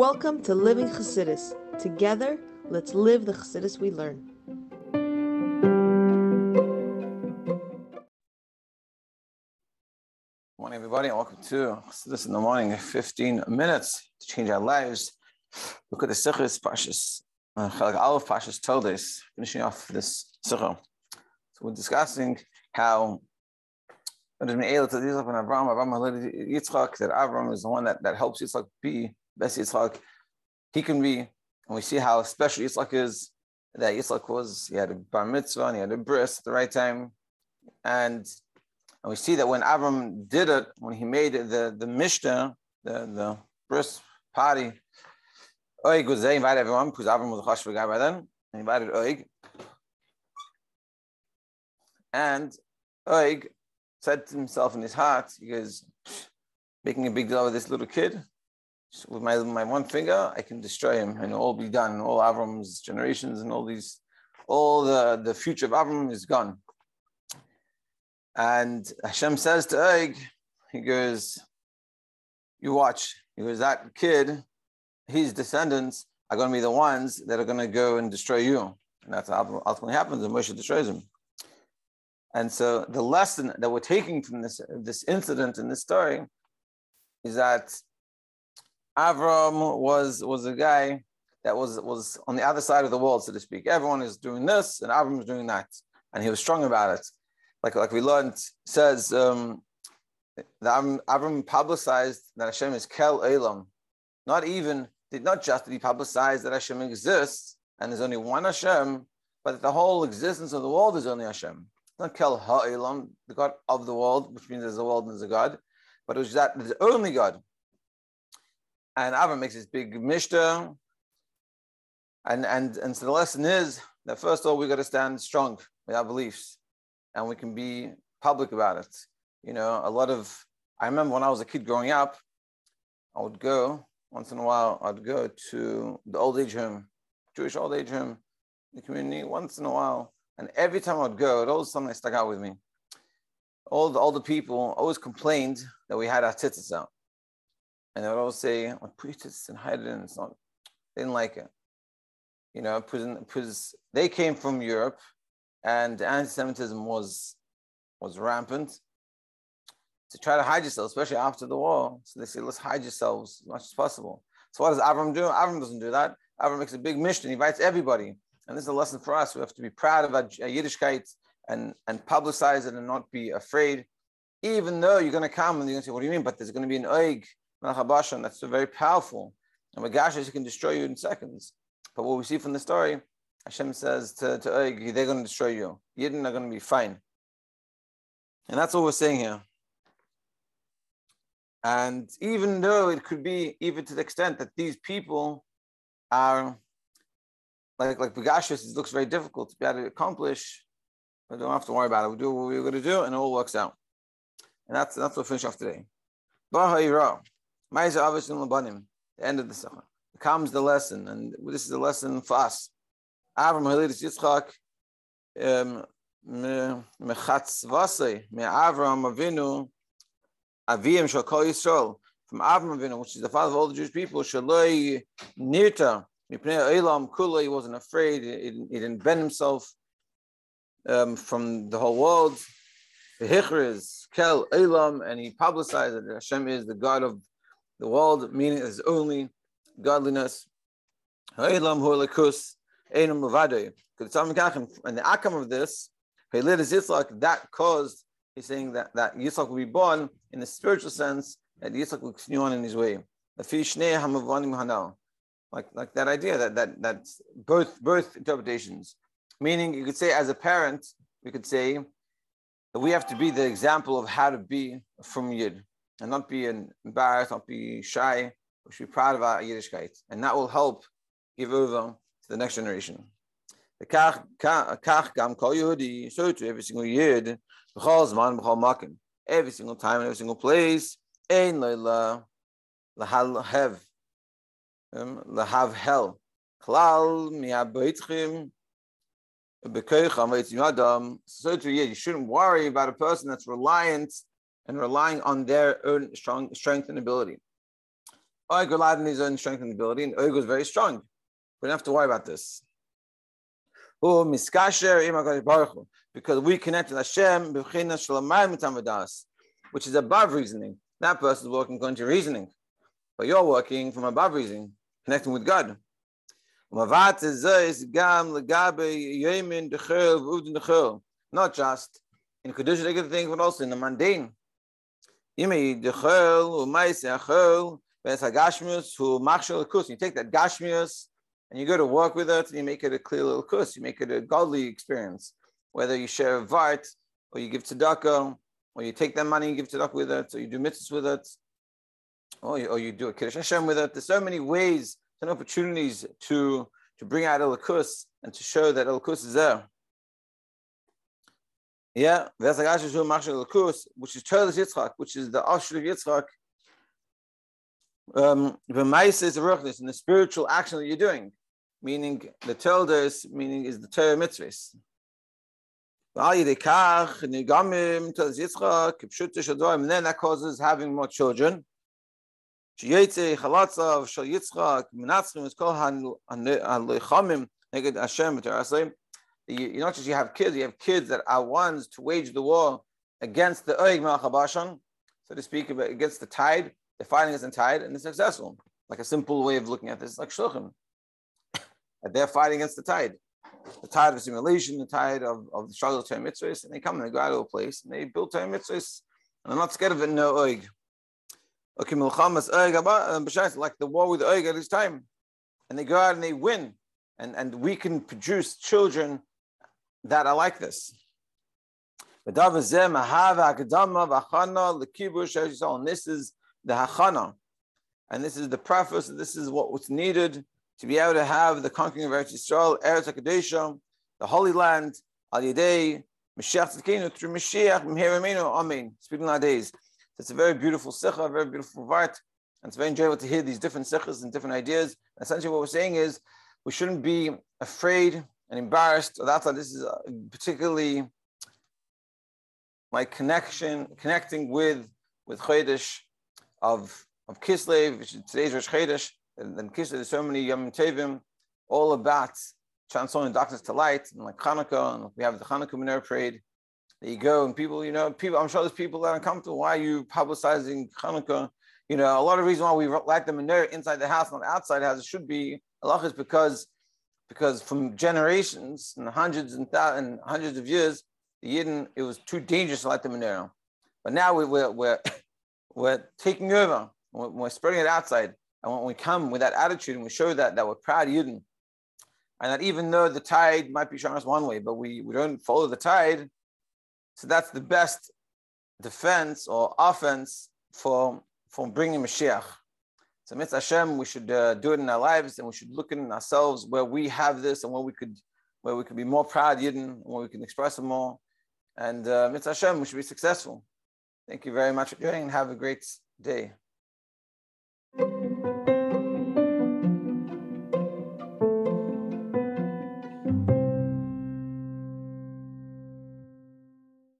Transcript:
Welcome to Living Chassidus. Together, let's live the Chassidus we learn. Morning, everybody, and welcome to Chassidus in the morning. 15 minutes to change our lives. Look at the Sichos Pashas, uh, Chalak Aleph Pashas Toldos, finishing off this Sicha. So we're discussing how Avram, Avram Yitzchak, that Avram is the one that, that helps Yitzchak be best Yitzchak he can be. And we see how special Yitzchak is, that Yitzchak was, he had a bar mitzvah and he had a bris at the right time. And, and we see that when Avram did it, when he made the, the mishteh, the, the bris party, Oig was there, invited everyone, because Avram was a Chashva guy by then. He invited Oig. And Oig said to himself in his heart, he goes, making a big deal of this little kid. With my, my one finger, I can destroy him and all be done. All Avram's generations and all these, all the, the future of Avram is gone. And Hashem says to Oig, he goes, you watch. He goes, that kid, his descendants are going to be the ones that are going to go and destroy you. And that's what ultimately happens, and Moshe destroys him. And so the lesson that we're taking from this, this incident in this story is that Avram was, was a guy that was, was on the other side of the world, so to speak. Everyone is doing this, and Avram is doing that. And he was strong about it. Like, like we learned, says um, that Avram, publicized that Hashem is Kel Elam. Not even, did not just that he publicized that Hashem exists, and there's only one Hashem, but that the whole existence of the world is only Hashem not Kel Ha'elam, the God of the world, which means there's a world and there's a God, but it was that there's only God. And Avram makes this big mishteh. And, and, and so the lesson is that first of all, we got to stand strong with our beliefs and we can be public about it. You know, a lot of, I remember when I was a kid growing up, I would go once in a while, I'd go to the old age home, Jewish old age home, the community once in a while and every time I'd go, it always something stuck out with me. All the older people always complained that we had our tzitzis out. And they would always say, tzitzis and hide it in. It's not, they didn't like it. You know, because they came from Europe and anti-Semitism was, was rampant. To try to hide yourself, especially after the war. So they say, let's hide yourselves as much as possible. So what does Avram do? Avram doesn't do that. Avram makes a big mission. He invites everybody. And this is a lesson for us. We have to be proud of our Yiddishkeit and, and publicize it and not be afraid. Even though you're going to come and you're going to say, what do you mean? But there's going to be an oig, and that's very powerful. And Megashas can destroy you in seconds. But what we see from the story, Hashem says to, to they're going to destroy you. Yidden are going to be fine. And that's what we're saying here. And even though it could be, even to the extent that these people are like like Pegashus, it looks very difficult to be able to accomplish. We don't have to worry about it. We do what we're going to do, and it all works out. And that's that's what we finish off today. The end of the Sicha. Comes the lesson, and this is the lesson for us. Avram Halidus Yitzchak mechatzvase me Avram Avinu Avim shall call Yisrael from Avram Avinu, which is the father of all the Jewish people. Shaloi nirta he wasn't afraid. He, he didn't bend himself um, from the whole world. The Hichra is Kel Elam, and he publicized that Hashem is the God of the world, meaning is only godliness. And the outcome of this, that caused, he's saying that, that Yitzchak will be born in the spiritual sense, that Yitzchak will continue on in his way. Like like that idea that that that's both both interpretations meaning you could say as a parent we could say that we have to be the example of how to be from yid and not be embarrassed not be shy we should be proud of our yiddishkeit. And that will help give over to the next generation. So to every single yid every single time every single place lahal have um, lahav hell. Klal mi'abeitchim so to you shouldn't worry about a person that's reliant and relying on their own strong strength and ability. Oh, Oig relied on his own strength and ability, and Oig was very strong. We don't have to worry about this. Oh, Hu, Because we connect with Hashem, which is above reasoning. That person is working according to reasoning. But you're working from above reasoning, connecting with God. Not just in Kedusha regular things, but also in the mundane. You take that gashmius and you go to work with it and you make it a clear little kus, you make it a godly experience. Whether you share a vart or you give tzedakah, or you take that money and give tzedakah with it, or you do mitzvahs with it, or you, or you do a kiddush Hashem with it. There's so many ways and opportunities to, to bring out Elikus and to show that Elikus is there. Yeah, which is Toldos Yitzchak, which is the Ashur of Yitzchak. Um, the Ma'is is in the spiritual action that you're doing, meaning the Toldos, meaning is the Torah mitzvahs. And then that causes having more children. Sheyetze chalatzav shal Yitzchak menatzchim is called halechamim neged Hashem v'terasim. You not just you have kids, you have kids that are ones to wage the war against the oig melech haBashan, so to speak, against the tide. They're fighting against the tide and they're successful. Like a simple way of looking at this, like shluchim. they're fighting against the tide. The tide of assimilation, the tide of, of the struggle to mitzvahs, and they come and they go out to a place and they build Torah mitzvahs, and they're not scared of it, no oig. Okay, uh, like the war with Oig at his time. And they go out and they win. And, and we can produce children that I like this. This is the hachana. And this is the preface, this is what was needed to be able to have the conquering of Eretz Yisrael, Eretz HaKadosh, the Holy Land, Al Yedei, Mashiach Tzidkenu, through Mashiach, Mheir Amen. Speaking nowadays. It's a very beautiful sicha, a very beautiful vart. And it's very enjoyable to hear these different sichas and different ideas. Essentially, what we're saying is we shouldn't be afraid and embarrassed. That's why this is uh, particularly my connection, connecting with with Chodesh of of Kislev, which is today's Rosh Chodesh. And then Kislev, there's so many Yom Tevim, all about transforming darkness to light, and like Hanukkah, and we have the Hanukkah Menorah parade. There you go. And people, you know, people, I'm sure there's people that are uncomfortable. Why are you publicizing Hanukkah? You know, a lot of reason why we like the menorah inside the house, not outside the house, it should be Allah is because because from generations and hundreds and, and hundreds of years, the Yidden, it was too dangerous to light the menorah. But now we, we're, we're, we're taking over, we're, we're, spreading it outside. And when we come with that attitude and we show that, that we're proud Yidden, and that even though the tide might be showing us one way, but we, we don't follow the tide, so that's the best defense or offense for, for bringing Mashiach. So Mitzvah Hashem, we should uh, do it in our lives and we should look in ourselves where we have this and where we could where we could be more proud Yidden, where we can express it more. And uh, Mitzvah Hashem, we should be successful. Thank you very much for joining and have a great day.